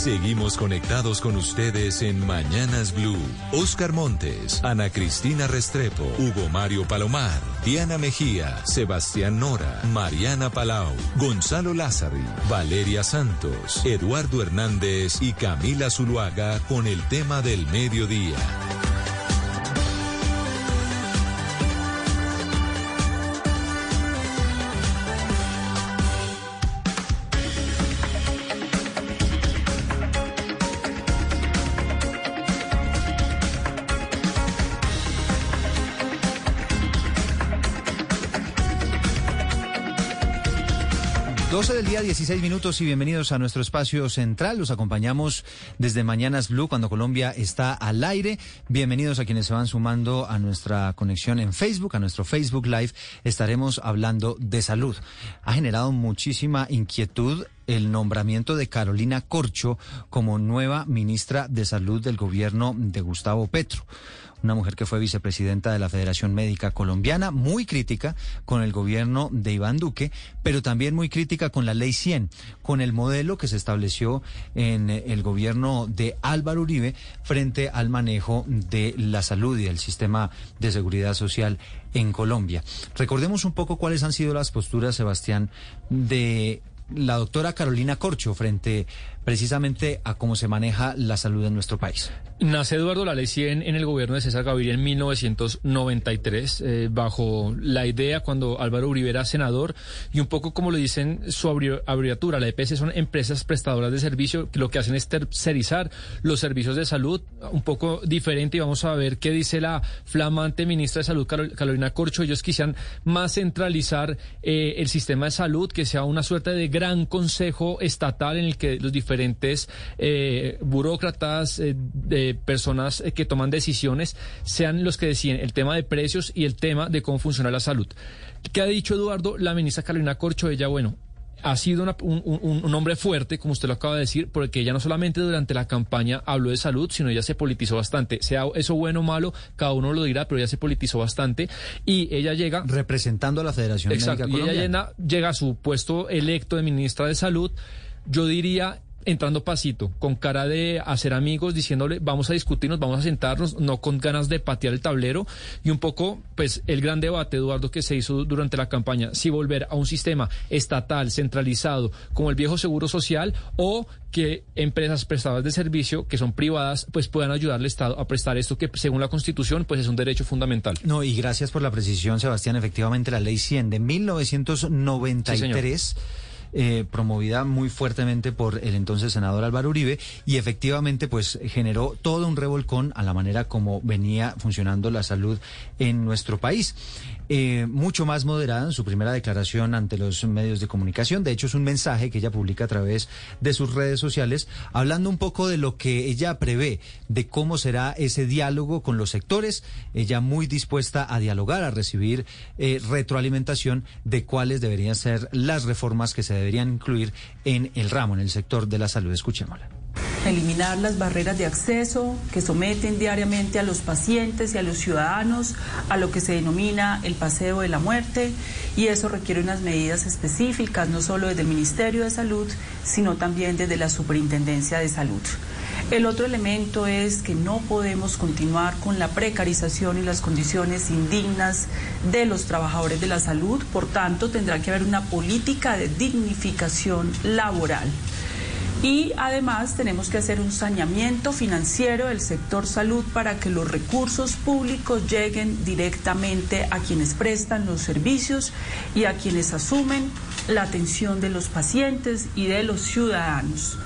Seguimos conectados con ustedes en Mañanas Blue. Oscar Montes, Ana Cristina Restrepo, Hugo Mario Palomar, Diana Mejía, Sebastián Nora, Mariana Palau, Gonzalo Lázari, Valeria Santos, Eduardo Hernández y Camila Zuluaga con el tema del mediodía. Del día, 16 minutos y bienvenidos a nuestro espacio central. Los acompañamos desde Mañanas Blue cuando Colombia está al aire. Bienvenidos a quienes se van sumando a nuestra conexión en Facebook, a nuestro Facebook Live. Estaremos hablando de salud. Ha generado muchísima inquietud el nombramiento de Carolina Corcho como nueva ministra de Salud del gobierno de Gustavo Petro una mujer que fue vicepresidenta de la Federación Médica Colombiana, muy crítica con el gobierno de Iván Duque, pero también muy crítica con la Ley 100, con el modelo que se estableció en el gobierno de Álvaro Uribe frente al manejo de la salud y del sistema de seguridad social en Colombia. Recordemos un poco cuáles han sido las posturas, Sebastián, de la doctora Carolina Corcho frente precisamente a cómo se maneja la salud en nuestro país. Nace Eduardo La Ley 100 en el gobierno de César Gaviria en 1993, eh, bajo la idea cuando Álvaro Uribe era senador, y un poco como lo dicen su abreviatura, la EPS son empresas prestadoras de servicio que lo que hacen es tercerizar los servicios de salud, un poco diferente, y vamos a ver qué dice la flamante ministra de Salud, Carolina Corcho. Ellos quisieran más centralizar eh, el sistema de salud, que sea una suerte de gran consejo estatal en el que los diferentes diferentes eh, burócratas, eh, de personas eh, que toman decisiones, sean los que deciden el tema de precios y el tema de cómo funciona la salud. ¿Qué ha dicho Eduardo? La ministra Carolina Corcho, ella, bueno, ha sido un, hombre fuerte, como usted lo acaba de decir, porque ella no solamente durante la campaña habló de salud, sino ella se politizó bastante. Sea eso bueno o malo, cada uno lo dirá, pero ella se politizó bastante. Y ella llega... Representando a la Federación Exacto, y ella llega a su puesto electo de ministra de Salud, yo diría entrando pasito, con cara de hacer amigos, diciéndole vamos a discutirnos, vamos a sentarnos, no con ganas de patear el tablero y un poco, pues, el gran debate, Eduardo, que se hizo durante la campaña, si volver a un sistema estatal, centralizado, como el viejo seguro social, o que empresas prestadoras de servicio, que son privadas, pues puedan ayudar al Estado a prestar esto que, según la Constitución, pues es un derecho fundamental. No, y gracias por la precisión, Sebastián. Efectivamente, la ley 100 de 1993 eh, promovida muy fuertemente por el entonces senador Álvaro Uribe y efectivamente pues generó todo un revolcón a la manera como venía funcionando la salud en nuestro país. Eh, mucho más moderada en su primera declaración ante los medios de comunicación. De hecho, es un mensaje que ella publica a través de sus redes sociales, hablando un poco de lo que ella prevé, de cómo será ese diálogo con los sectores. Ella muy dispuesta a dialogar, a recibir eh, retroalimentación de cuáles deberían ser las reformas que se deberían incluir en el ramo, en el sector de la salud. Escuchémosla eliminar las barreras de acceso que someten diariamente a los pacientes y a los ciudadanos a lo que se denomina el paseo de la muerte y eso requiere unas medidas específicas no solo desde el Ministerio de Salud, sino también desde la Superintendencia de Salud. El otro elemento es que no podemos continuar con la precarización y las condiciones indignas de los trabajadores de la salud, por tanto tendrá que haber una política de dignificación laboral. Y además tenemos que hacer un saneamiento financiero del sector salud para que los recursos públicos lleguen directamente a quienes prestan los servicios y a quienes asumen la atención de los pacientes y de los ciudadanos.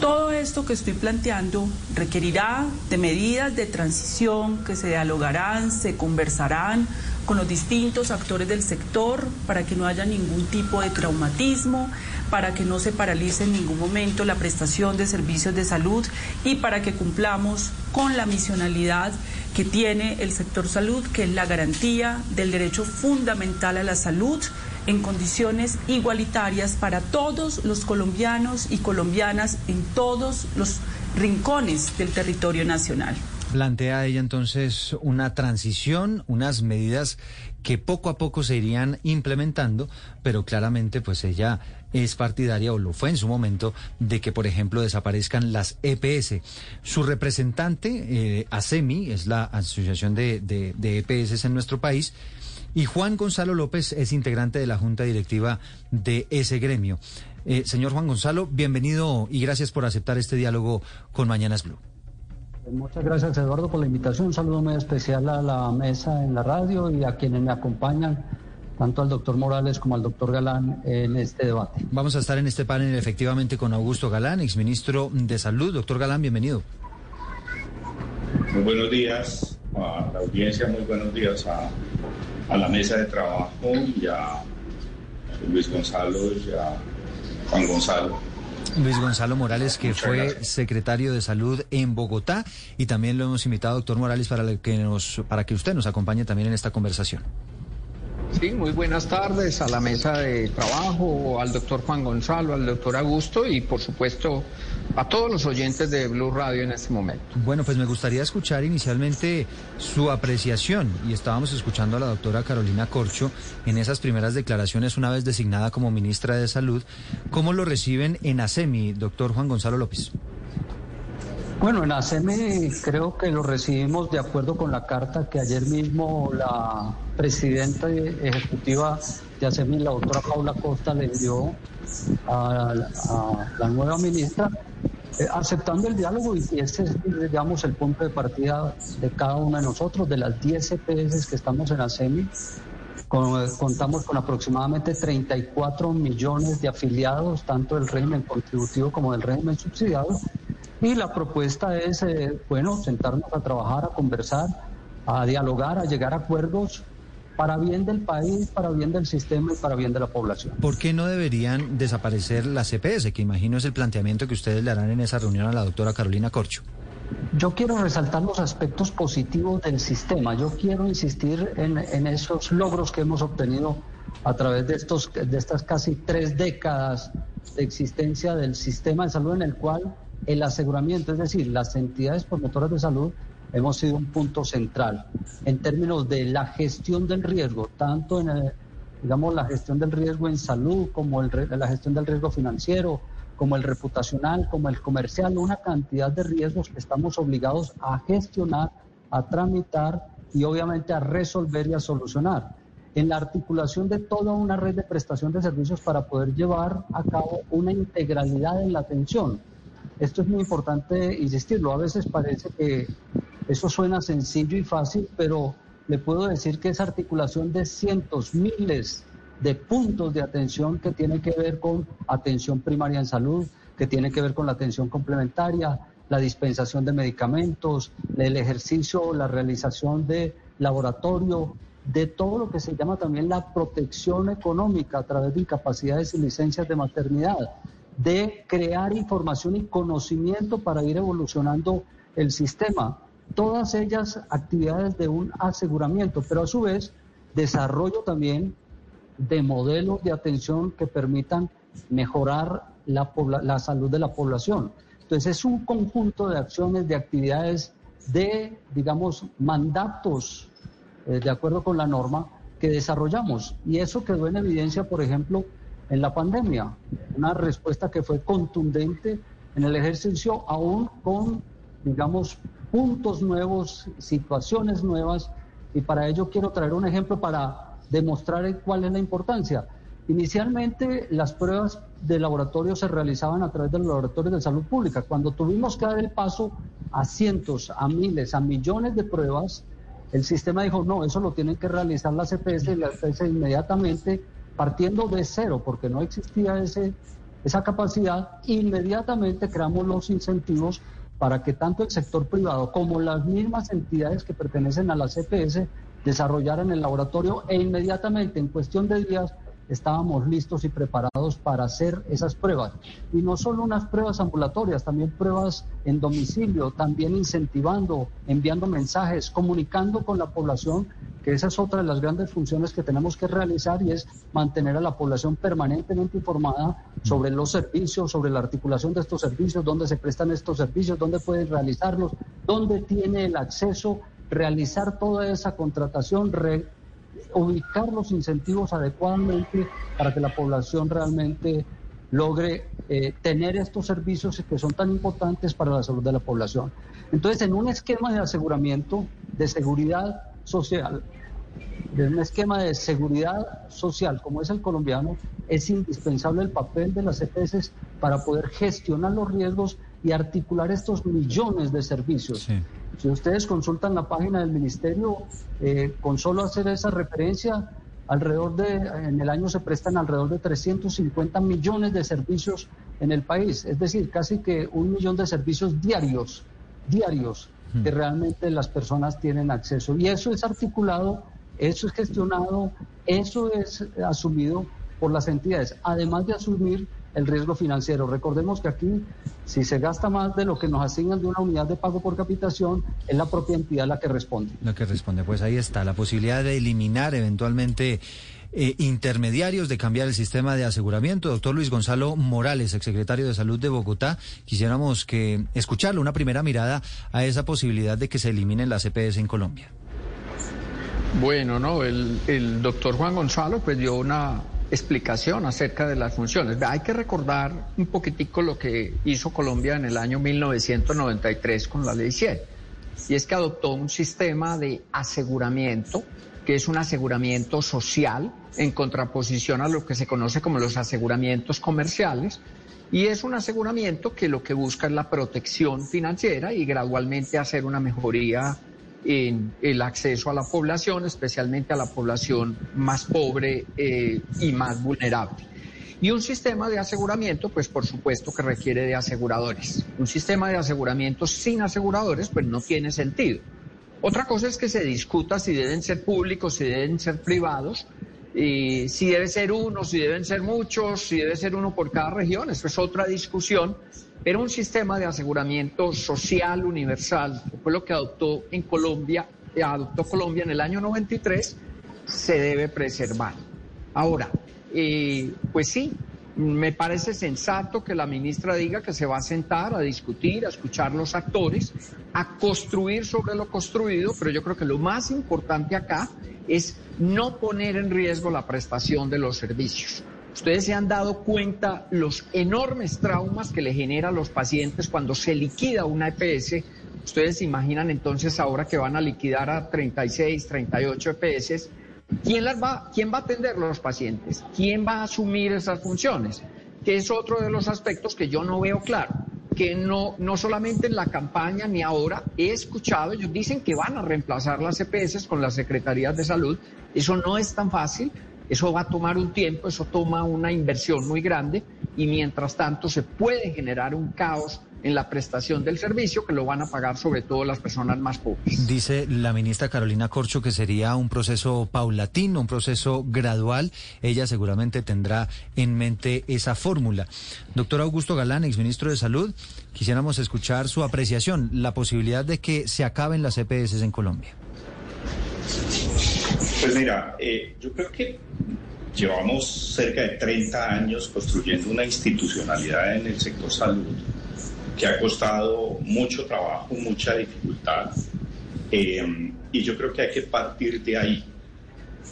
Todo esto que estoy planteando requerirá de medidas de transición que se dialogarán, se conversarán con los distintos actores del sector para que no haya ningún tipo de traumatismo, para que no se paralice en ningún momento la prestación de servicios de salud y para que cumplamos con la misionalidad que tiene el sector salud, que es la garantía del derecho fundamental a la salud en condiciones igualitarias para todos los colombianos y colombianas en todos los rincones del territorio nacional. Plantea ella entonces una transición, unas medidas que poco a poco se irían implementando, pero claramente pues ella es partidaria o lo fue en su momento de que por ejemplo desaparezcan las EPS. Su representante, eh, ASEMI, es la Asociación de, de EPS en nuestro país, y Juan Gonzalo López es integrante de la Junta Directiva de ese gremio. Eh, señor Juan Gonzalo, bienvenido y gracias por aceptar este diálogo con Mañanas Blue. Muchas gracias Eduardo por la invitación. Un saludo muy especial a la mesa en la radio y a quienes me acompañan, tanto al doctor Morales como al doctor Galán en este debate. Vamos a estar en este panel efectivamente con Augusto Galán, exministro de Salud. Doctor Galán, bienvenido. Muy buenos días a la audiencia, muy buenos días a, a la mesa de trabajo y a Luis Gonzalo y a Juan Gonzalo. Luis Gonzalo Morales, que fue secretario de Salud en Bogotá, y también lo hemos invitado, doctor Morales, para que, nos, para que usted nos acompañe también en esta conversación. Sí, muy buenas tardes a la mesa de trabajo, al doctor Juan Gonzalo, al doctor Augusto y por supuesto a todos los oyentes de Blue Radio en este momento. Bueno, pues me gustaría escuchar inicialmente su apreciación y estábamos escuchando a la doctora Carolina Corcho en esas primeras declaraciones una vez designada como ministra de Salud. ¿Cómo lo reciben en ASEMI, doctor Juan Gonzalo López? Bueno, en ASEMI creo que lo recibimos de acuerdo con la carta que ayer mismo la presidenta ejecutiva de ASEMI, la doctora Paula Costa, le dio a, la nueva ministra, eh, aceptando el diálogo y ese es, digamos, el punto de partida de cada uno de nosotros, de las 10 EPS que estamos en ASEMI. contamos con aproximadamente 34 millones de afiliados, tanto del régimen contributivo como del régimen subsidiado, y la propuesta es, eh, bueno, sentarnos a trabajar, a conversar, a dialogar, a llegar a acuerdos para bien del país, para bien del sistema y para bien de la población. ¿Por qué no deberían desaparecer las CPS? Que imagino es el planteamiento que ustedes le harán en esa reunión a la doctora Carolina Corcho. Yo quiero resaltar los aspectos positivos del sistema. Yo quiero insistir en, en esos logros que hemos obtenido a través de, estos, de estas casi tres décadas de existencia del sistema de salud en el cual el aseguramiento, es decir, las entidades promotoras de salud, hemos sido un punto central en términos de la gestión del riesgo, tanto en digamos, la gestión del riesgo en salud, como el, la gestión del riesgo financiero, como el reputacional, como el comercial, una cantidad de riesgos que estamos obligados a gestionar, a tramitar y obviamente a resolver y a solucionar. En la articulación de toda una red de prestación de servicios para poder llevar a cabo una integralidad en la atención esto es muy importante insistirlo. A veces parece que eso suena sencillo y fácil, pero le puedo decir que es articulación de cientos, miles de puntos de atención que tiene que ver con atención primaria en salud, que tiene que ver con la atención complementaria, la dispensación de medicamentos, el ejercicio, la realización de laboratorio, de todo lo que se llama también la protección económica a través de incapacidades y licencias de maternidad de crear información y conocimiento para ir evolucionando el sistema. Todas ellas actividades de un aseguramiento, pero a su vez desarrollo también de modelos de atención que permitan mejorar la, la salud de la población. Entonces es un conjunto de acciones, de actividades, de, digamos, mandatos, eh, de acuerdo con la norma, que desarrollamos. Y eso quedó en evidencia, por ejemplo, en la pandemia. Una respuesta que fue contundente en el ejercicio, aún con, digamos, puntos nuevos, situaciones nuevas, y para ello quiero traer un ejemplo para demostrar cuál es la importancia. Inicialmente las pruebas de laboratorio se realizaban a través de los laboratorios de salud pública. Cuando tuvimos que dar el paso a cientos, a miles, a millones de pruebas, el sistema dijo, no, eso lo tienen que realizar las EPS y las EPS inmediatamente partiendo de cero, porque no existía ese, esa capacidad, inmediatamente creamos los incentivos para que tanto el sector privado como las mismas entidades que pertenecen a la CPS desarrollar en el laboratorio e inmediatamente, en cuestión de días, estábamos listos y preparados para hacer esas pruebas. Y no solo unas pruebas ambulatorias, también pruebas en domicilio, también incentivando, enviando mensajes, comunicando con la población, que esa es otra de las grandes funciones que tenemos que realizar y es mantener a la población permanentemente informada sobre los servicios, sobre la articulación de estos servicios, dónde se prestan estos servicios, dónde pueden realizarlos, dónde tiene el acceso, realizar toda esa contratación, ubicar los incentivos adecuadamente para que la población realmente logre eh, tener estos servicios que son tan importantes para la salud de la población. Entonces, en un esquema de aseguramiento, de seguridad social, de un esquema de seguridad social como es el colombiano, es indispensable el papel de las EPS para poder gestionar los riesgos y articular estos millones de servicios. Si ustedes consultan la página del ministerio, eh, con solo hacer esa referencia, alrededor de, en el año se prestan alrededor de 350 millones de servicios en el país, es decir, casi que un millón de servicios diarios, diarios, que realmente las personas tienen acceso. Y eso es articulado, eso es gestionado, eso es asumido por las entidades, además de asumir el riesgo financiero. Recordemos que aquí, si se gasta más de lo que nos asignan de una unidad de pago por capitación, es la propia entidad la que responde. La que responde, pues ahí está, la posibilidad de eliminar eventualmente eh, intermediarios, de cambiar el sistema de aseguramiento. Doctor Luis Gonzalo Morales, exsecretario de Salud de Bogotá, quisiéramos que escucharle una primera mirada a esa posibilidad de que se eliminen las EPS en Colombia. Bueno, no, el, doctor Juan Gonzalo pues dio una explicación acerca de las funciones. Hay que recordar un poquitico lo que hizo Colombia en el año 1993 con la ley 100, y es que adoptó un sistema de aseguramiento, que es un aseguramiento social en contraposición a lo que se conoce como los aseguramientos comerciales, y es un aseguramiento que lo que busca es la protección financiera y gradualmente hacer una mejoría en el acceso a la población, especialmente a la población más pobre eh, y más vulnerable. Y un sistema de aseguramiento, pues por supuesto que requiere de aseguradores. Un sistema de aseguramiento sin aseguradores, pues no tiene sentido. Otra cosa es que se discuta si deben ser públicos, si deben ser privados, y si debe ser uno, si deben ser muchos, si debe ser uno por cada región. Eso es otra discusión pero un sistema de aseguramiento social universal, que fue lo que adoptó en Colombia, eh, adoptó Colombia en el año 93, se debe preservar. Ahora, eh, pues sí, me parece sensato que la ministra diga que se va a sentar a discutir, a escuchar los actores, a construir sobre lo construido, pero yo creo que lo más importante acá es no poner en riesgo la prestación de los servicios. Ustedes se han dado cuenta los enormes traumas que le genera a los pacientes cuando se liquida una EPS. Ustedes se imaginan entonces ahora que van a liquidar a 36, 38 EPS. ¿Quién, las va, ¿Quién va a atender los pacientes? ¿Quién va a asumir esas funciones? Que es otro de los aspectos que yo no veo claro que no, no solamente en la campaña ni ahora he escuchado, ellos dicen que van a reemplazar las EPS con las secretarías de salud. Eso no es tan fácil. Eso va a tomar un tiempo, eso toma una inversión muy grande y mientras tanto se puede generar un caos en la prestación del servicio que lo van a pagar sobre todo las personas más pobres. Dice la ministra Carolina Corcho que sería un proceso paulatino, un proceso gradual. Ella seguramente tendrá en mente esa fórmula. Doctor Augusto Galán, exministro de Salud, quisiéramos escuchar su apreciación, la posibilidad de que se acaben las EPS en Colombia. Pues mira, eh, yo creo que llevamos cerca de 30 años construyendo una institucionalidad en el sector salud que ha costado mucho trabajo, mucha dificultad. Eh, y yo creo que hay que partir de ahí.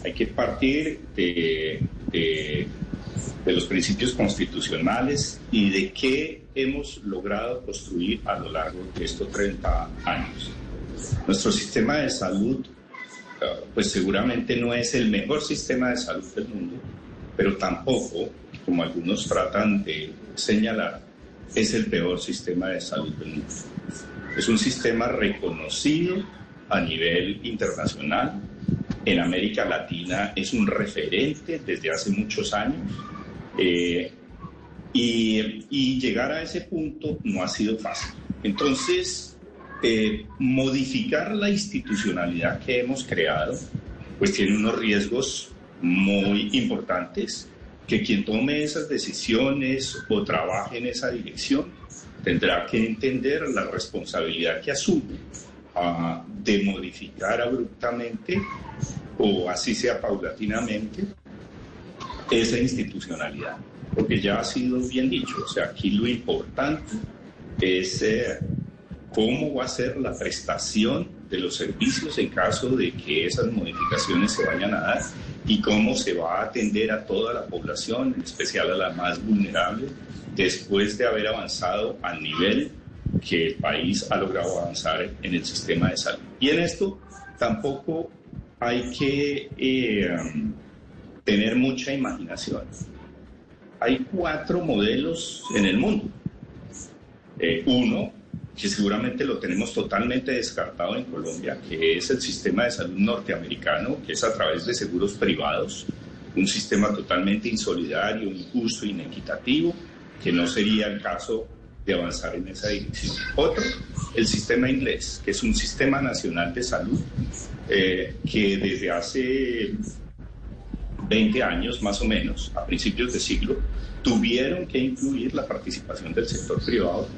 Hay que partir de, de, de, los principios constitucionales y de qué hemos logrado construir a lo largo de estos 30 años. Nuestro sistema de salud pues seguramente no es el mejor sistema de salud del mundo, pero tampoco, como algunos tratan de señalar, es el peor sistema de salud del mundo. Es un sistema reconocido a nivel internacional. En América Latina es un referente desde hace muchos años. Eh, y, y llegar a ese punto no ha sido fácil. Entonces, eh, modificar la institucionalidad que hemos creado, pues tiene unos riesgos muy importantes, que quien tome esas decisiones o trabaje en esa dirección tendrá que entender la responsabilidad que asume ah, de modificar abruptamente o así sea paulatinamente esa institucionalidad, porque ya ha sido bien dicho, o sea, aquí lo importante es eh, cómo va a ser la prestación de los servicios en caso de que esas modificaciones se vayan a dar y cómo se va a atender a toda la población, en especial a la más vulnerable, después de haber avanzado al nivel que el país ha logrado avanzar en el sistema de salud. Y en esto tampoco hay que eh, tener mucha imaginación. Hay cuatro modelos en el mundo. Eh, uno, que seguramente lo tenemos totalmente descartado en Colombia, que es el sistema de salud norteamericano, que es a través de seguros privados, un sistema totalmente insolidario, injusto, inequitativo, que no sería el caso de avanzar en esa dirección. Otro, el sistema inglés, que es un sistema nacional de salud eh, que desde hace 20 años más o menos, a principios de siglo, tuvieron que incluir la participación del sector privado.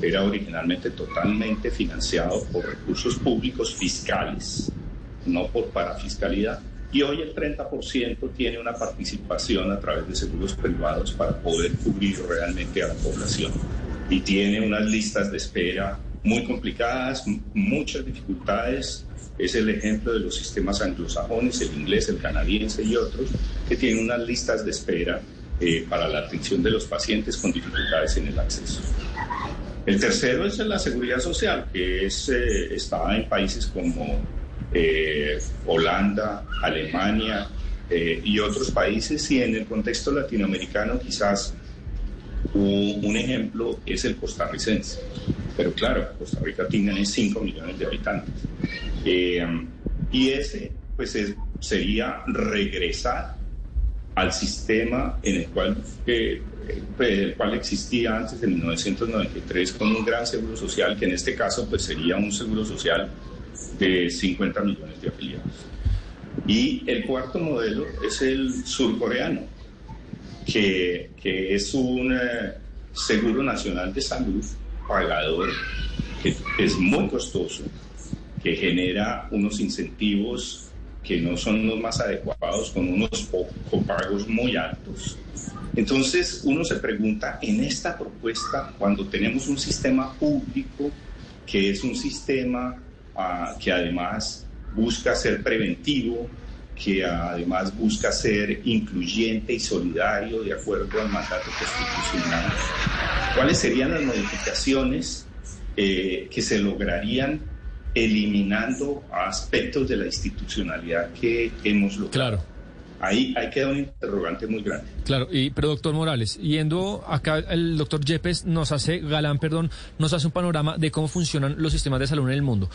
Era originalmente totalmente financiado por recursos públicos fiscales, no por parafiscalidad. Y hoy el 30% tiene una participación a través de seguros privados para poder cubrir realmente a la población. Y tiene unas listas de espera muy complicadas, muchas dificultades es el ejemplo de los sistemas anglosajones, el inglés, el canadiense y otros, que tienen unas listas de espera eh, para la atención de los pacientes con dificultades en el acceso. El tercero es la seguridad social, que eh, está en países como eh, Holanda, Alemania y otros países, y en el contexto latinoamericano quizás un ejemplo es el costarricense. Pero claro, Costa Rica tiene 5 millones de habitantes. Eh, y ese, pues, sería regresar al sistema en el cual, eh, el cual existía antes de 1993 con un gran seguro social, que en este caso pues sería un seguro social de 50 millones de afiliados. Y el cuarto modelo es el surcoreano, que, que es un eh, seguro nacional de salud pagador que es muy costoso, que genera unos incentivos que no son los más adecuados, con unos copagos muy altos. Entonces uno se pregunta, en esta propuesta, cuando tenemos un sistema público, que es un sistema ah, que además busca ser preventivo, que además busca ser incluyente y solidario de acuerdo al mandato constitucional, ¿cuáles serían las modificaciones eh, que se lograrían eliminando aspectos de la institucionalidad que hemos logrado? Claro. Ahí, ahí queda un interrogante muy grande. Claro, y, pero doctor Morales, yendo acá, el doctor Yepes nos hace, Galán, perdón, nos hace un panorama de cómo funcionan los sistemas de salud en el mundo.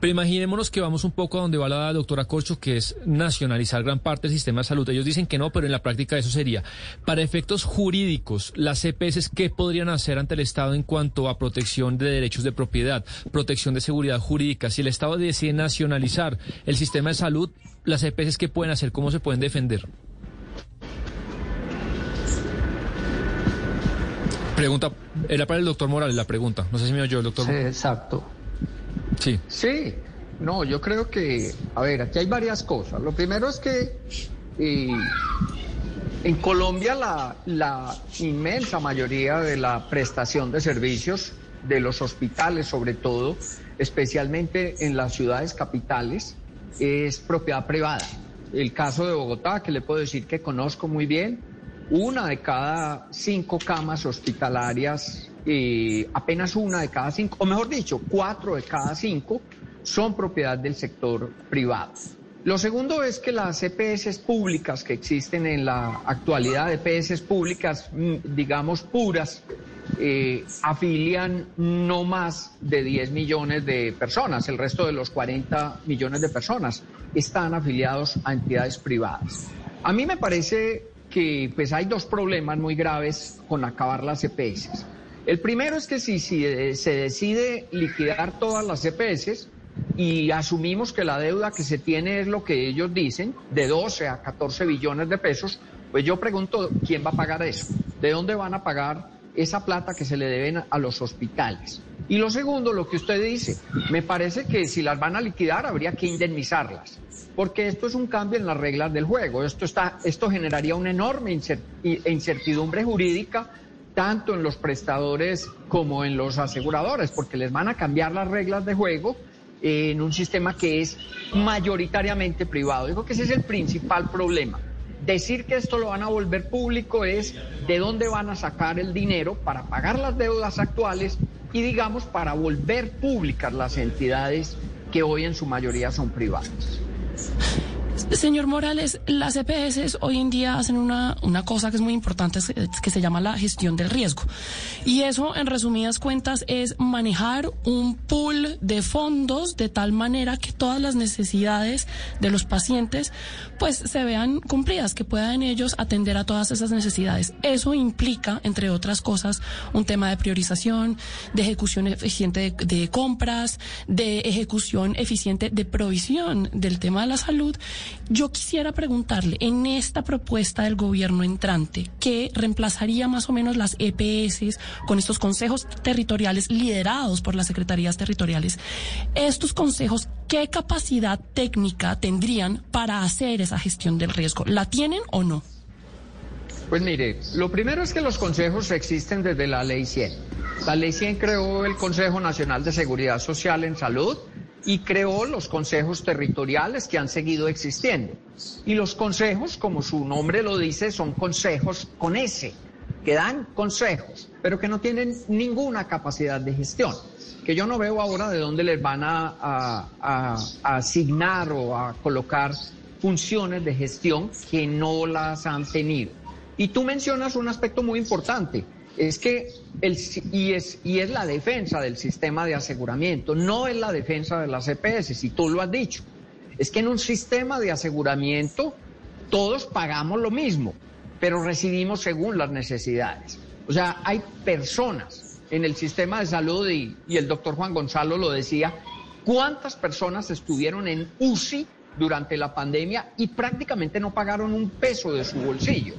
Pero imaginémonos que vamos un poco a donde va la doctora Corcho, que es nacionalizar gran parte del sistema de salud. Ellos dicen que no, pero en la práctica eso sería. Para efectos jurídicos, las EPS, ¿qué podrían hacer ante el Estado en cuanto a protección de derechos de propiedad, protección de seguridad jurídica? Si el Estado decide nacionalizar el sistema de salud, las EPS, ¿qué pueden hacer? ¿Cómo se pueden defender? Pregunta, era para el doctor Morales la pregunta. No sé si me oyó el doctor. Sí, exacto. Sí. Sí, no, yo creo que, a ver, aquí hay varias cosas. Lo primero es que eh, en Colombia la, la inmensa mayoría de la prestación de servicios de los hospitales, sobre todo, especialmente en las ciudades capitales, es propiedad privada. El caso de Bogotá, que le puedo decir que conozco muy bien, una de cada cinco camas hospitalarias eh, apenas una de cada cinco, o mejor dicho, cuatro de cada cinco son propiedad del sector privado. Lo segundo es que las EPS públicas que existen en la actualidad, EPS públicas, mm, digamos, puras, eh, afilian no más de 10 millones de personas. El resto de los 40 millones de personas están afiliados a entidades privadas. A mí me parece que pues, hay dos problemas muy graves con acabar las EPS. El primero es que si, si se decide liquidar todas las EPS y asumimos que la deuda que se tiene es lo que ellos dicen, de 12 a 14 billones de pesos, pues yo pregunto, ¿quién va a pagar eso? ¿De dónde van a pagar esa plata que se le deben a los hospitales? Y lo segundo, lo que usted dice, me parece que si las van a liquidar habría que indemnizarlas, porque esto es un cambio en las reglas del juego. Esto, está, esto generaría una enorme incertidumbre jurídica tanto en los prestadores como en los aseguradores, porque les van a cambiar las reglas de juego en un sistema que es mayoritariamente privado. Digo que ese es el principal problema. Decir que esto lo van a volver público es de dónde van a sacar el dinero para pagar las deudas actuales y digamos para volver públicas las entidades que hoy en su mayoría son privadas. Señor Morales, las EPS hoy en día hacen una, una cosa que es muy importante, que se llama la gestión del riesgo. Y eso, en resumidas cuentas, es manejar un pool de fondos de tal manera que todas las necesidades de los pacientes pues se vean cumplidas, que puedan ellos atender a todas esas necesidades. Eso implica, entre otras cosas, un tema de priorización, de ejecución eficiente de, de compras, de ejecución eficiente de provisión del tema de la salud yo quisiera preguntarle, en esta propuesta del gobierno entrante, que reemplazaría más o menos las EPS con estos consejos territoriales liderados por las secretarías territoriales, estos consejos, ¿qué capacidad técnica tendrían para hacer esa gestión del riesgo? ¿La tienen o no? Pues mire, lo primero es que los consejos existen desde la ley 100. La ley 100 creó el Consejo Nacional de Seguridad Social en Salud y creó los consejos territoriales que han seguido existiendo. Y los consejos, como su nombre lo dice, son consejos con S, que dan consejos, pero que no tienen ninguna capacidad de gestión, que yo no veo ahora de dónde les van a, a asignar o a colocar funciones de gestión que no las han tenido. Y tú mencionas un aspecto muy importante es que el, y, es, y es la defensa del sistema de aseguramiento, no es la defensa de las EPS, si tú lo has dicho. Es que en un sistema de aseguramiento todos pagamos lo mismo, pero recibimos según las necesidades. O sea, hay personas en el sistema de salud, y, y el doctor Juan Gonzalo lo decía, cuántas personas estuvieron en UCI durante la pandemia y prácticamente no pagaron un peso de su bolsillo.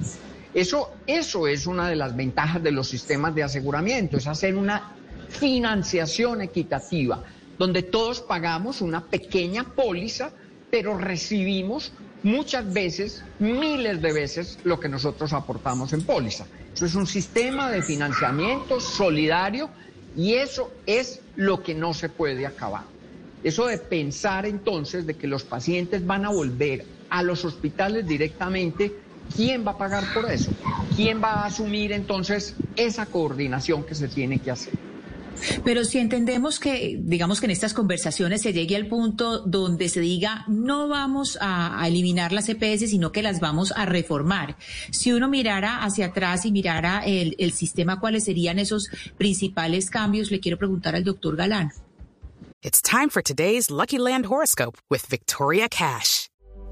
Eso, eso es una de las ventajas de los sistemas de aseguramiento, es hacer una financiación equitativa, donde todos pagamos una pequeña póliza, pero recibimos muchas veces, miles de veces, lo que nosotros aportamos en póliza. Eso es un sistema de financiamiento solidario y eso es lo que no se puede acabar. Eso de pensar entonces de que los pacientes van a volver a los hospitales directamente ¿Quién va a pagar por eso? ¿Quién va a asumir entonces esa coordinación que se tiene que hacer? Pero si entendemos que, digamos que en estas conversaciones se llegue al punto donde se diga no vamos a, eliminar las EPS, sino que las vamos a reformar. Si uno mirara hacia atrás y mirara el, el sistema, ¿cuáles serían esos principales cambios? Le quiero preguntar al doctor Galán. It's time for today's Lucky Land horoscope with Victoria Cash.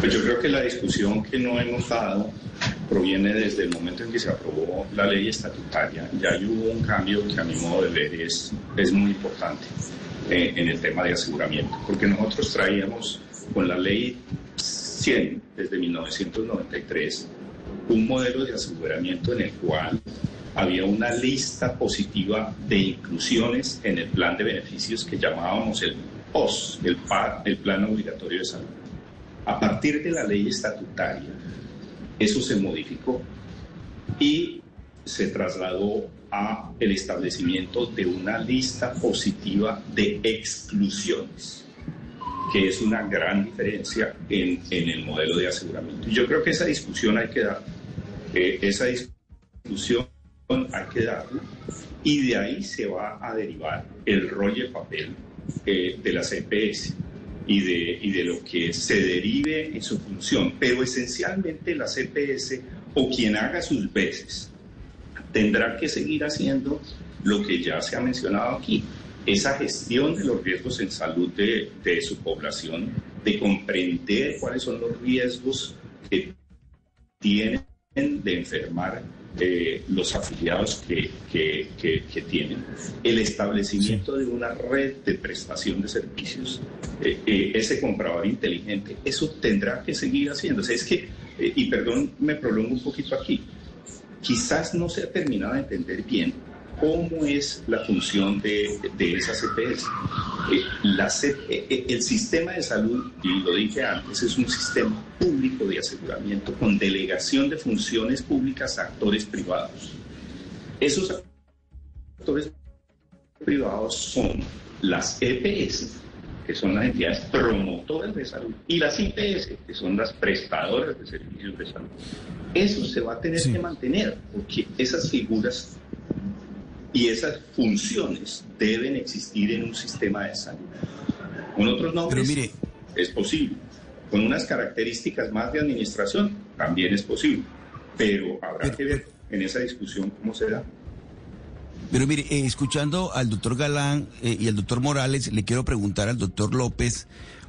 Pues yo creo que la discusión que no hemos dado proviene desde el momento en que se aprobó la ley estatutaria. Ya hubo un cambio que a mi modo de ver es, es muy importante eh, en el tema de aseguramiento, porque nosotros traíamos con la ley 100 desde 1993 un modelo de aseguramiento en el cual había una lista positiva de inclusiones en el plan de beneficios que llamábamos el POS, el, el Plan Obligatorio de Salud. A partir de la ley estatutaria, eso se modificó y se trasladó a el establecimiento de una lista positiva de exclusiones, que es una gran diferencia en, el modelo de aseguramiento. Y yo creo que esa discusión hay que dar, eh, esa discusión hay que darlo y de ahí se va a derivar el rollo de papel eh, de las EPS y de, y de lo que se derive en su función. Pero esencialmente las EPS o quien haga sus veces tendrá que seguir haciendo lo que ya se ha mencionado aquí, esa gestión de los riesgos en salud de, de su población, de comprender cuáles son los riesgos que tienen de enfermar eh, los afiliados que, que, tienen, el establecimiento de una red de prestación de servicios, eh, eh, ese comprador inteligente, eso tendrá que seguir haciéndose. Es que, y perdón, me prolongo un poquito aquí, quizás no se ha terminado de entender bien cómo es la función de, de esas EPS. Eh, eh, eh, el sistema de salud, y lo dije antes, es un sistema público de aseguramiento con delegación de funciones públicas a actores privados. Esos actores privados son las EPS, que son las entidades promotoras de salud, y las IPS, que son las prestadoras de servicios de salud. Eso se va a tener que mantener, porque esas figuras y esas funciones deben existir en un sistema de salud. Con otros nombres mire, es posible. Con unas características más de administración también es posible. Pero habrá que ver en esa discusión cómo se da. Pero mire, eh, escuchando al doctor Galán eh, y al doctor Morales, le quiero preguntar al doctor López,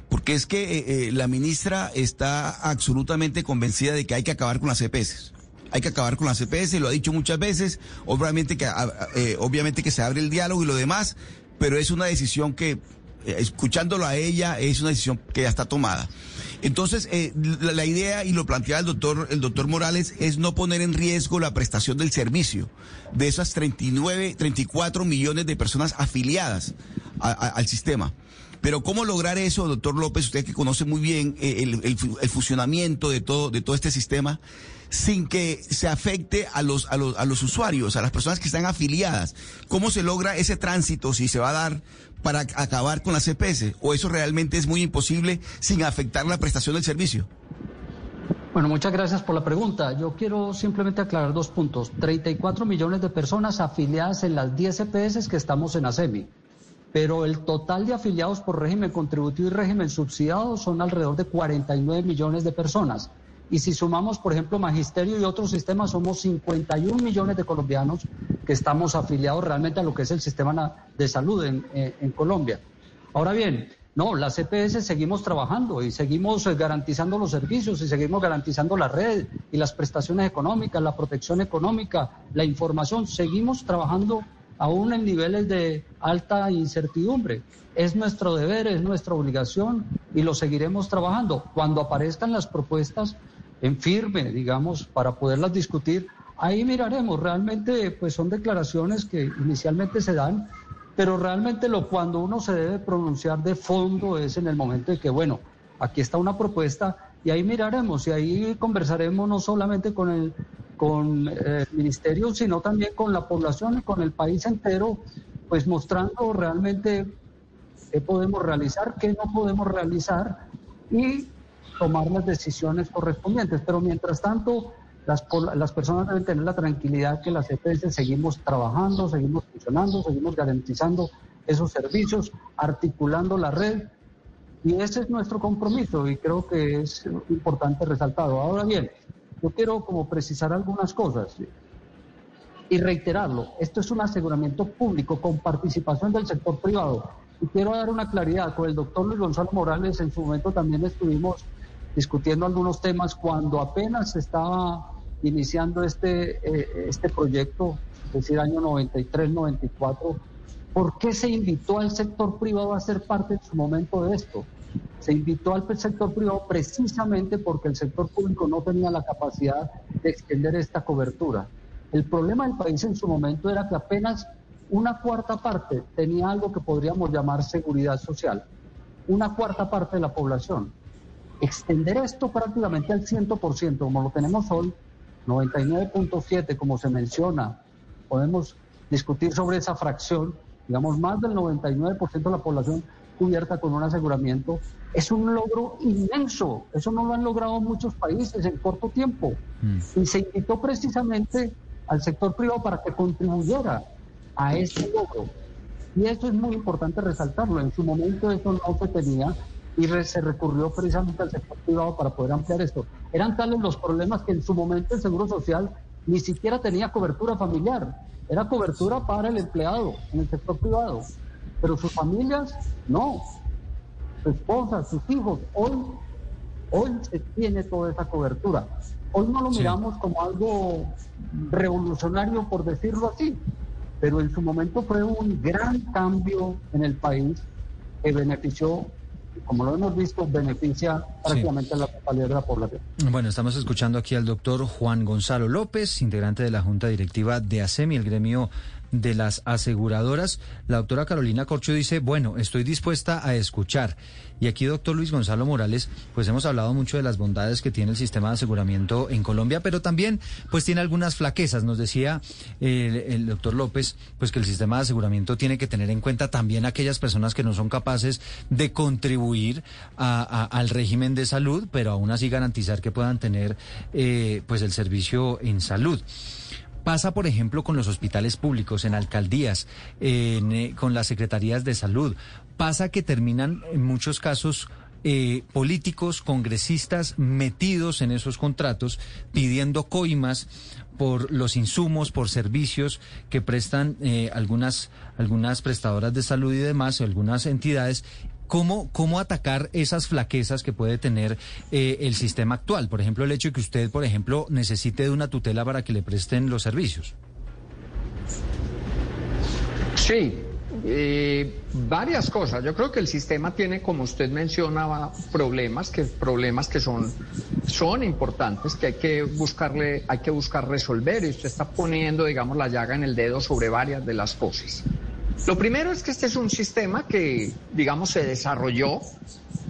porque es que eh, la ministra está absolutamente convencida de que hay que acabar con las EPS hay que acabar con la CPS, lo ha dicho muchas veces, obviamente que, eh, obviamente que se abre el diálogo y lo demás, pero es una decisión que, eh, escuchándolo a ella, es una decisión que ya está tomada. Entonces, eh, la, idea, y lo plantea el doctor, el doctor Morales, es no poner en riesgo la prestación del servicio de esas 39, 34 millones de personas afiliadas al sistema. Pero ¿cómo lograr eso, doctor López, usted que conoce muy bien el, el, el funcionamiento de todo, de todo este sistema? Sin que se afecte a los, a los, a los usuarios, a las personas que están afiliadas. ¿Cómo se logra ese tránsito si se va a dar para acabar con la CPS? ¿O eso realmente es muy imposible sin afectar la prestación del servicio? Bueno, muchas gracias por la pregunta. Yo quiero simplemente aclarar dos puntos. 34 millones de personas afiliadas en las 10 EPS que estamos en ASEMI, pero el total de afiliados por régimen contributivo y régimen subsidiado son alrededor de 49 millones de personas. Y si sumamos, por ejemplo, Magisterio y otros sistemas, somos 51 millones de colombianos que estamos afiliados realmente a lo que es el sistema de salud en, eh, en Colombia. Ahora bien, no, las CPS seguimos trabajando y seguimos eh, garantizando los servicios y seguimos garantizando la red y las prestaciones económicas, la protección económica, la información. Seguimos trabajando aún en niveles de alta incertidumbre. Es nuestro deber, es nuestra obligación y lo seguiremos trabajando. Cuando aparezcan las propuestas, en firme, digamos, para poderlas discutir, ahí miraremos. Realmente, pues son declaraciones que inicialmente se dan, pero realmente lo cuando uno se debe pronunciar de fondo es en el momento de que, bueno, aquí está una propuesta y ahí miraremos y ahí conversaremos no solamente con el con eh, el ministerio, sino también con la población y con el país entero, pues mostrando realmente qué podemos realizar, qué no podemos realizar y tomar las decisiones correspondientes. Pero mientras tanto, las, las personas deben tener la tranquilidad que las EPS seguimos trabajando, seguimos funcionando, seguimos garantizando esos servicios, articulando la red. Y ese es nuestro compromiso y creo que es importante resaltarlo. Ahora bien, yo quiero como precisar algunas cosas y reiterarlo. Esto es un aseguramiento público con participación del sector privado. Y quiero dar una claridad. Con el doctor Luis Gonzalo Morales en su momento también estuvimos discutiendo algunos temas cuando apenas estaba iniciando este, eh, este proyecto, es decir, año 93, 94, ¿por qué se invitó al sector privado a ser parte en su momento de esto? Se invitó al sector privado precisamente porque el sector público no tenía la capacidad de extender esta cobertura. El problema del país en su momento era que apenas una cuarta parte tenía algo que podríamos llamar seguridad social. Una cuarta parte de la población. Extender esto prácticamente al 100%, como lo tenemos hoy, 99.7, como se menciona, podemos discutir sobre esa fracción, digamos, más del 99% de la población cubierta con un aseguramiento, es un logro inmenso. Eso no lo han logrado muchos países en corto tiempo. Mm. Y se invitó precisamente al sector privado para que contribuyera a este logro. Y eso es muy importante resaltarlo. En su momento eso no se tenía y se recurrió precisamente al sector privado para poder ampliar esto. Eran tales los problemas que en su momento el Seguro Social ni siquiera tenía cobertura familiar, era cobertura para el empleado en el sector privado, pero sus familias no, su esposa, sus hijos, hoy, hoy se tiene toda esa cobertura. Hoy no lo miramos como algo revolucionario, por decirlo así, pero en su momento fue un gran cambio en el país que benefició como lo hemos visto, beneficia prácticamente a la totalidad de la población. Bueno, estamos escuchando aquí al doctor Juan Gonzalo López, integrante de la Junta Directiva de ASEMI, el gremio de las aseguradoras. La doctora Carolina Corcho dice, bueno, estoy dispuesta a escuchar. Y aquí, doctor Luis Gonzalo Morales, pues hemos hablado mucho de las bondades que tiene el sistema de aseguramiento en Colombia, pero también pues tiene algunas flaquezas. Nos decía el, doctor López, pues que el sistema de aseguramiento tiene que tener en cuenta también aquellas personas que no son capaces de contribuir al régimen de salud, pero aún así garantizar que puedan tener eh, pues el servicio en salud. Pasa, por ejemplo, con los hospitales públicos, en alcaldías, eh, con las secretarías de salud. Pasa que terminan en muchos casos eh, políticos, congresistas metidos en esos contratos, pidiendo coimas por los insumos, por servicios que prestan eh, algunas, algunas prestadoras de salud y demás, algunas entidades, ¿Cómo, ¿Cómo atacar esas flaquezas que puede tener eh, el sistema actual? Por ejemplo, el hecho de que usted, por ejemplo, necesite de una tutela para que le presten los servicios. Sí, eh, varias cosas. Yo creo que el sistema tiene, como usted mencionaba, problemas que problemas que son son importantes, que hay que buscarle, hay que buscar resolver. Y usted está poniendo, digamos, la llaga en el dedo sobre varias de las cosas. Lo primero es que este es un sistema que, digamos, se desarrolló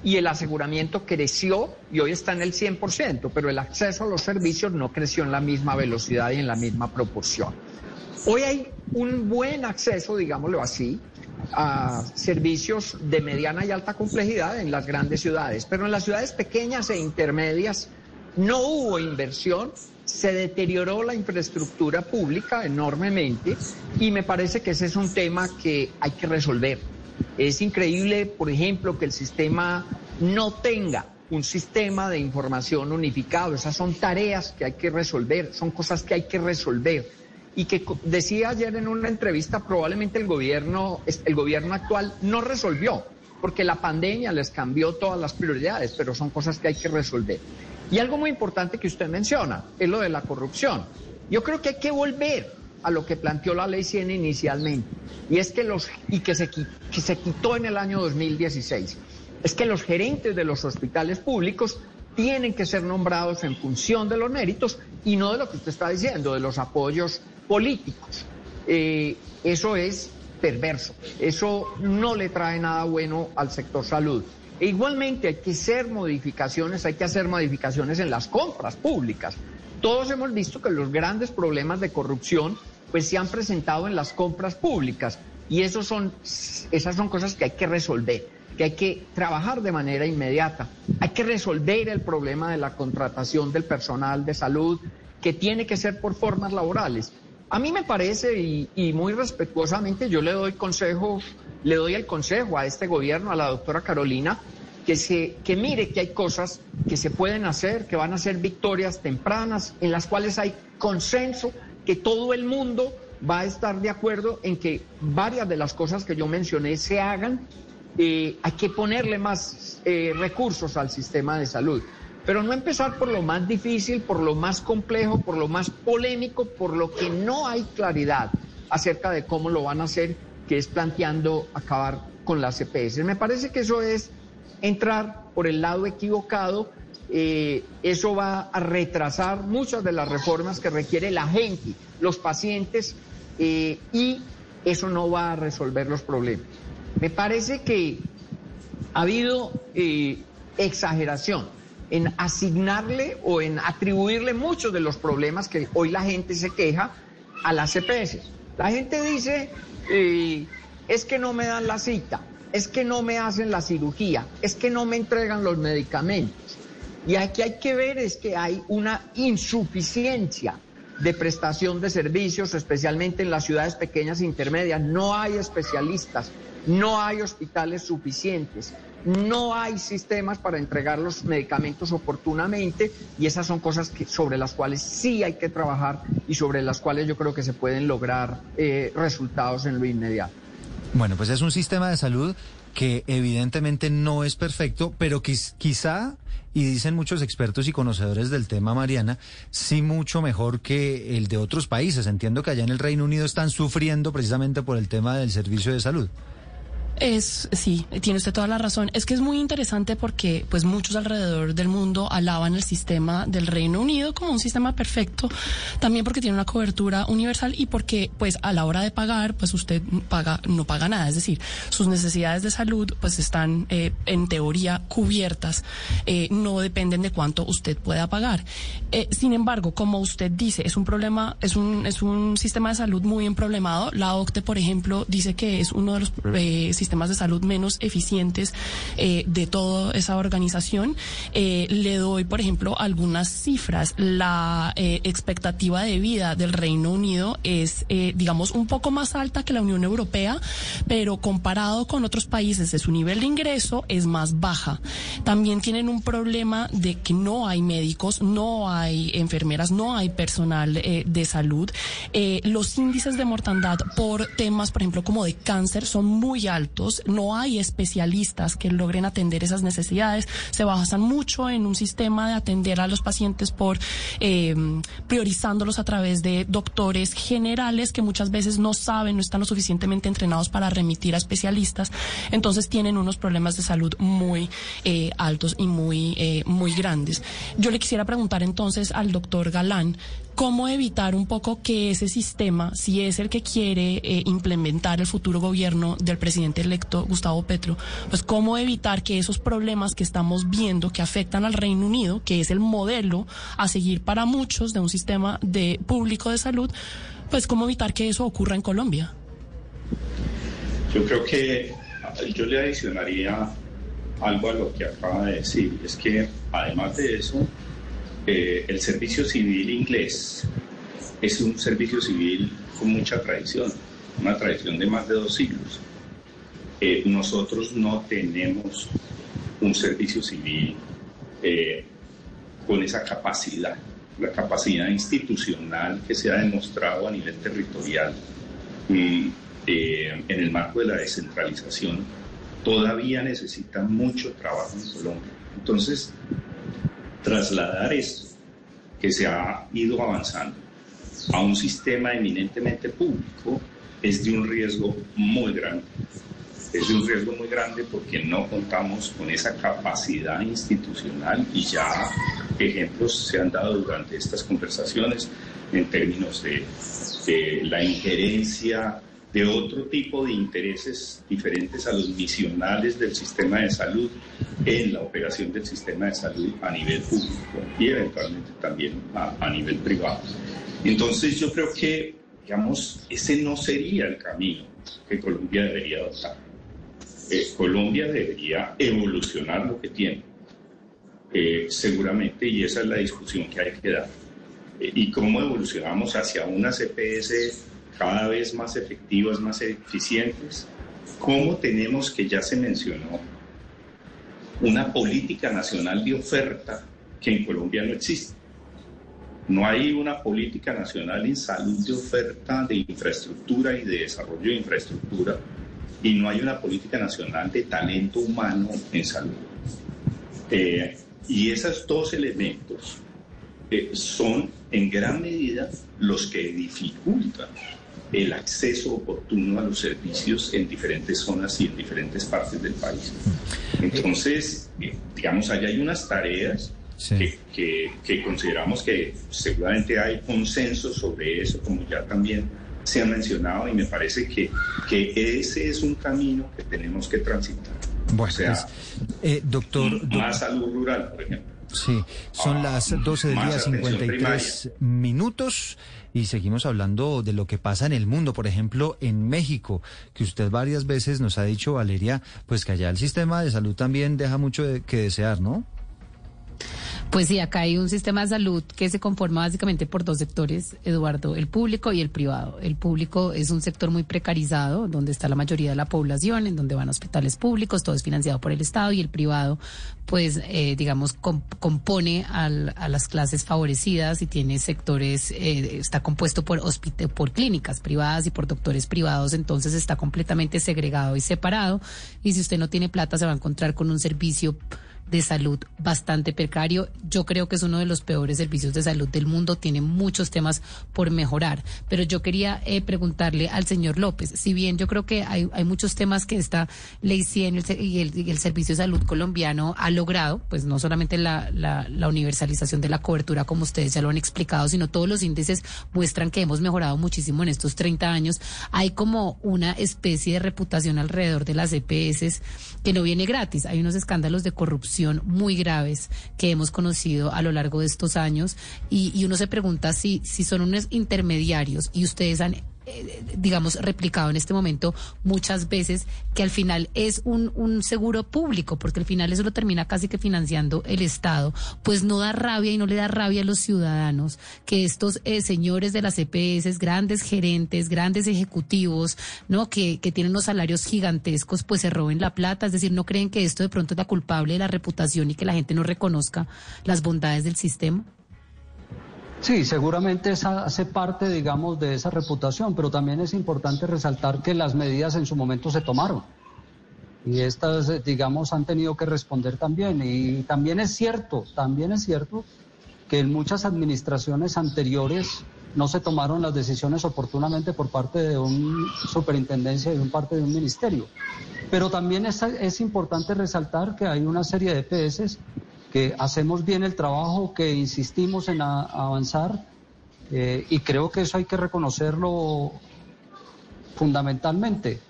y el aseguramiento creció y hoy está en el 100%, pero el acceso a los servicios no creció en la misma velocidad y en la misma proporción. Hoy hay un buen acceso, digámoslo así, a servicios de mediana y alta complejidad en las grandes ciudades, pero en las ciudades pequeñas e intermedias no hubo inversión se deterioró la infraestructura pública enormemente y me parece que ese es un tema que hay que resolver. Es increíble, por ejemplo, que el sistema no tenga un sistema de información unificado. Esas son tareas que hay que resolver, son cosas que hay que resolver. Y que decía ayer en una entrevista, probablemente el gobierno, el gobierno actual no resolvió, porque la pandemia les cambió todas las prioridades, pero son cosas que hay que resolver. Y algo muy importante que usted menciona es lo de la corrupción. Yo creo que hay que volver a lo que planteó la ley 100 inicialmente, y es que los y que se, que se quitó en el año 2016, es que los gerentes de los hospitales públicos tienen que ser nombrados en función de los méritos y no de lo que usted está diciendo, de los apoyos políticos. Eh, eso es perverso, eso no le trae nada bueno al sector salud. E igualmente hay que hacer modificaciones, hay que hacer modificaciones en las compras públicas. Todos hemos visto que los grandes problemas de corrupción pues se han presentado en las compras públicas y eso son, esas son cosas que hay que resolver, que hay que trabajar de manera inmediata. Hay que resolver el problema de la contratación del personal de salud, que tiene que ser por formas laborales. A mí me parece, y, y muy respetuosamente, yo le doy consejos le doy el consejo a este gobierno, a la doctora Carolina, que, se, que mire que hay cosas que se pueden hacer, que van a ser victorias tempranas, en las cuales hay consenso, que todo el mundo va a estar de acuerdo en que varias de las cosas que yo mencioné se hagan. Eh, hay que ponerle más eh, recursos al sistema de salud, pero no empezar por lo más difícil, por lo más complejo, por lo más polémico, por lo que no hay claridad acerca de cómo lo van a hacer que es planteando acabar con las CPS. Me parece que eso es entrar por el lado equivocado. Eh, eso va a retrasar muchas de las reformas que requiere la gente, los pacientes, eh, y eso no va a resolver los problemas. Me parece que ha habido eh, exageración en asignarle o en atribuirle muchos de los problemas que hoy la gente se queja a las CPS. La gente dice, es que no me dan la cita, es que no me hacen la cirugía, es que no me entregan los medicamentos. Y aquí hay que ver es que hay una insuficiencia de prestación de servicios, especialmente en las ciudades pequeñas e intermedias. No hay especialistas, no hay hospitales suficientes, no hay sistemas para entregar los medicamentos oportunamente y esas son cosas sobre las cuales sí hay que trabajar y sobre las cuales yo creo que se pueden lograr eh, resultados en lo inmediato. Bueno, pues es un sistema de salud que evidentemente no es perfecto, pero quizá, y dicen muchos expertos y conocedores del tema, Mariana, sí mucho mejor que el de otros países. Entiendo que allá en el Reino Unido están sufriendo precisamente por el tema del servicio de salud. Es, sí, tiene usted toda la razón. Es que es muy interesante porque pues muchos alrededor del mundo alaban el sistema del Reino Unido como un sistema perfecto, también porque tiene una cobertura universal y porque pues a la hora de pagar pues usted paga, no paga nada, es decir, sus necesidades de salud pues están eh, en teoría cubiertas, eh, no dependen de cuánto usted pueda pagar. Eh, sin embargo, como usted dice, es un problema, es un, es un sistema de salud muy emproblemado. La OCTE, por ejemplo, dice que es uno de los sistemas de salud menos eficientes eh, de toda esa organización. Eh, le doy, por ejemplo, algunas cifras. La eh, expectativa de vida del Reino Unido es, digamos, un poco más alta que la Unión Europea, pero comparado con otros países de su nivel de ingreso es más baja. También tienen un problema de que no hay médicos, no hay enfermeras, no hay personal de salud. los índices de mortandad por temas, por ejemplo, como de cáncer son muy altos no hay especialistas que logren atender esas necesidades, se basan mucho en un sistema de atender a los pacientes por eh, priorizándolos a través de doctores generales que muchas veces no saben, no están lo suficientemente entrenados para remitir a especialistas, entonces tienen unos problemas de salud muy eh, altos y muy, eh, muy grandes. Yo le quisiera preguntar entonces al doctor Galán, cómo evitar un poco que ese sistema, si es el que quiere eh, implementar el futuro gobierno del presidente electo Gustavo Petro, pues cómo evitar que esos problemas que estamos viendo que afectan al Reino Unido, que es el modelo a seguir para muchos de un sistema de público de salud, pues cómo evitar que eso ocurra en Colombia. Yo creo que yo le adicionaría algo a lo que acaba de decir, es que además de eso, eh, el servicio civil inglés es un servicio civil con mucha tradición, una tradición de más de dos siglos. Eh, nosotros no tenemos un servicio civil eh, con esa capacidad, la capacidad institucional que se ha demostrado a nivel territorial mm, en el marco de la descentralización, todavía necesita mucho trabajo en Colombia. Entonces, trasladar esto que se ha ido avanzando a un sistema eminentemente público es de un riesgo muy grande. Es de un riesgo muy grande porque no contamos con esa capacidad institucional y ya ejemplos se han dado durante estas conversaciones en términos de, la injerencia de otro tipo de intereses diferentes a los misionales del sistema de salud en la operación del sistema de salud a nivel público y eventualmente también a, nivel privado. Entonces yo creo que, digamos, ese no sería el camino que Colombia debería adoptar. Eh, Colombia debería evolucionar lo que tiene, eh, seguramente, y esa es la discusión que hay que dar. Eh, y cómo evolucionamos hacia una CPS cada vez más efectivas, más eficientes, cómo tenemos, que ya se mencionó, una política nacional de oferta que en Colombia no existe. No hay una política nacional en salud de oferta de infraestructura y de desarrollo de infraestructura y no hay una política nacional de talento humano en salud. Eh, y esos dos elementos eh, son en gran medida los que dificultan el acceso oportuno a los servicios en diferentes zonas y en diferentes partes del país. Entonces, eh, digamos, allá hay unas tareas que, que, consideramos que seguramente hay consenso sobre eso, como ya también se ha mencionado, y me parece que, que ese es un camino que tenemos que transitar. Bueno, o sea, eh, doctor, Más salud rural, por ejemplo. Sí, son ah, las 12 del día 53 minutos y seguimos hablando de lo que pasa en el mundo, por ejemplo, en México, que usted varias veces nos ha dicho, Valeria, pues que allá el sistema de salud también deja mucho que desear, ¿no? Pues sí, acá hay un sistema de salud que se conforma básicamente por dos sectores, Eduardo, el público y el privado. El público es un sector muy precarizado, donde está la mayoría de la población, en donde van hospitales públicos, todo es financiado por el Estado, y el privado, pues, eh, digamos, compone a las clases favorecidas y tiene sectores, eh, está compuesto por, por clínicas privadas y por doctores privados, entonces está completamente segregado y separado. Y si usted no tiene plata, se va a encontrar con un servicio de salud bastante precario. Yo creo que es uno de los peores servicios de salud del mundo. Tiene muchos temas por mejorar. Pero yo quería eh, preguntarle al señor López, si bien yo creo que hay, hay muchos temas que esta ley 100 y el, el, Servicio de Salud colombiano ha logrado, pues no solamente la, la, la universalización de la cobertura, como ustedes ya lo han explicado, sino todos los índices muestran que hemos mejorado muchísimo en estos 30 años. Hay como una especie de reputación alrededor de las EPS que no viene gratis. Hay unos escándalos de corrupción muy graves que hemos conocido a lo largo de estos años. Y, uno se pregunta si, si son unos intermediarios y ustedes han eh, digamos, replicado en este momento muchas veces, que al final es un, un seguro público, porque al final eso lo termina casi que financiando el Estado, pues no da rabia y no le da rabia a los ciudadanos que estos eh, señores de las EPS, grandes gerentes, grandes ejecutivos, ¿no? Que, que tienen unos salarios gigantescos, pues se roben la plata, es decir, no creen que esto de pronto es la culpable de la reputación y que la gente no reconozca las bondades del sistema. Sí, seguramente esa hace parte, digamos, de esa reputación, pero también es importante resaltar que las medidas en su momento se tomaron. Y estas, digamos, han tenido que responder también. Y también es cierto, también es cierto que en muchas administraciones anteriores no se tomaron las decisiones oportunamente por parte de una superintendencia y un parte de un ministerio. Pero también es, es importante resaltar que hay una serie de EPS que hacemos bien el trabajo, que insistimos en avanzar eh, y creo que eso hay que reconocerlo fundamentalmente.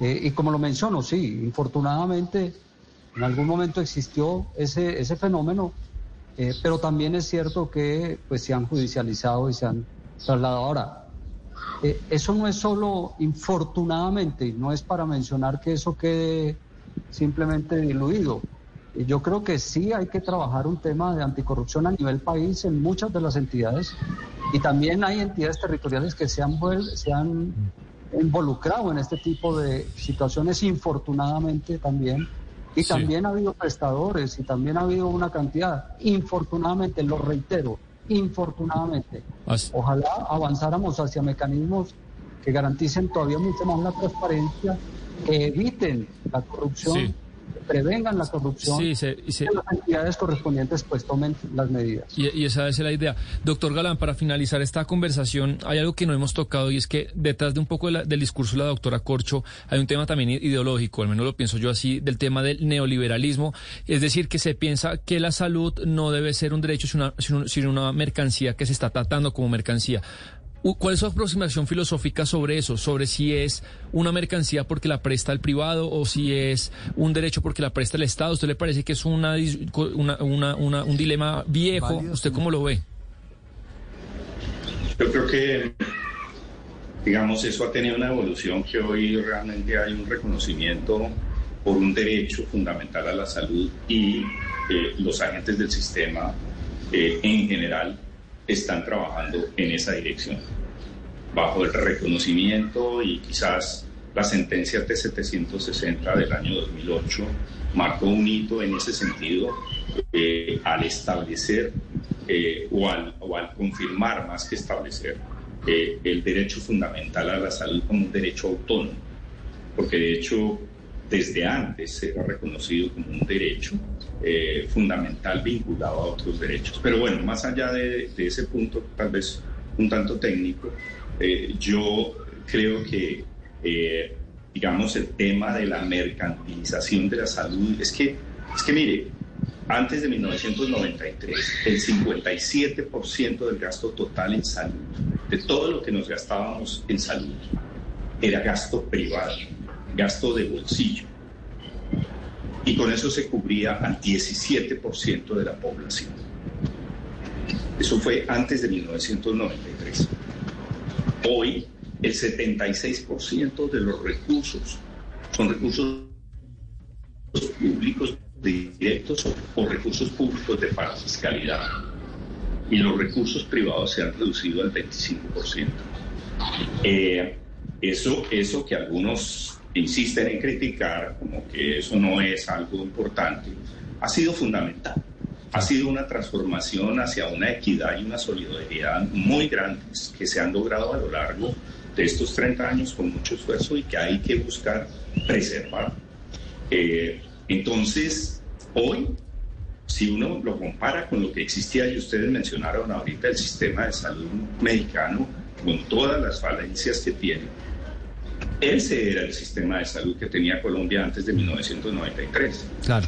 Eh, y como lo menciono, sí, infortunadamente en algún momento existió ese, ese fenómeno, eh, pero también es cierto que pues, se han judicializado y se han trasladado. Ahora, eso no es solo infortunadamente, no es para mencionar que eso quede simplemente diluido. Yo creo que sí hay que trabajar un tema de anticorrupción a nivel país en muchas de las entidades y también hay entidades territoriales que se han, se han involucrado en este tipo de situaciones infortunadamente también. Y también ha habido prestadores y también ha habido una cantidad, infortunadamente, lo reitero, infortunadamente. Ojalá avanzáramos hacia mecanismos que garanticen todavía mucho más la transparencia, que eviten la corrupción prevengan la corrupción y, las entidades correspondientes pues tomen las medidas. Y, esa es la idea. Doctor Galán, para finalizar esta conversación, hay algo que no hemos tocado y es que detrás de un poco del discurso de la doctora Corcho hay un tema también ideológico, al menos lo pienso yo así, del tema del neoliberalismo, es decir, que se piensa que la salud no debe ser un derecho, sino una mercancía que se está tratando como mercancía. ¿Cuál es su aproximación filosófica sobre eso? Sobre si es una mercancía porque la presta el privado o si es un derecho porque la presta el Estado. ¿Usted le parece que es una, un dilema viejo? ¿Usted cómo lo ve? Yo creo que, digamos, eso ha tenido una evolución que hoy realmente hay un reconocimiento por un derecho fundamental a la salud y eh, los agentes del sistema eh, en general están trabajando en esa dirección. Bajo el reconocimiento y quizás la sentencia T760 del año 2008 marcó un hito en ese sentido eh, al establecer eh, o, al, confirmar más que establecer eh, el derecho fundamental a la salud como un derecho autónomo, porque de hecho desde antes se ha reconocido como un derecho eh, fundamental vinculado a otros derechos. Pero bueno, más allá de, ese punto, tal vez un tanto técnico, eh, yo creo que, eh, digamos, el tema de la mercantilización de la salud es que, es que mire, antes de 1993, el 57% del gasto total en salud, de todo lo que nos gastábamos en salud, era gasto privado gasto de bolsillo. Y con eso se cubría al 17% de la población. Eso fue antes de 1993. Hoy, el 76% de los recursos son recursos públicos directos o, recursos públicos de fiscalidad y los recursos privados se han reducido al 25%. Eh, eso, eso que algunos insisten en criticar, como que eso no es algo importante, ha sido fundamental. Ha sido una transformación hacia una equidad y una solidaridad muy grandes que se han logrado a lo largo de estos 30 años con mucho esfuerzo y que hay que buscar preservar. Eh, entonces, hoy, si uno lo compara con lo que existía, y ustedes mencionaron ahorita el sistema de salud mexicano, con todas las falencias que tiene, ese era el sistema de salud que tenía Colombia antes de 1993. Claro.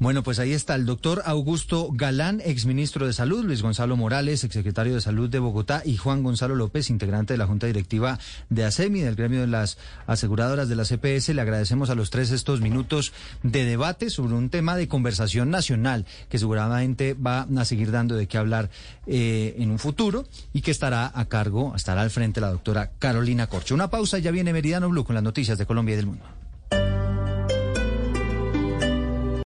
Bueno, pues ahí está el doctor Augusto Galán, exministro de Salud, Luis Gonzalo Morales, exsecretario de Salud de Bogotá, y Juan Gonzalo López, integrante de la Junta Directiva de ASEMI, del gremio de las aseguradoras de la CPS. Le agradecemos a los tres estos minutos de debate sobre un tema de conversación nacional que seguramente va a seguir dando de qué hablar eh, en un futuro y que estará a cargo, estará al frente la doctora Carolina Corcho. Una pausa, ya viene Meridiano Blue con las noticias de Colombia y del mundo.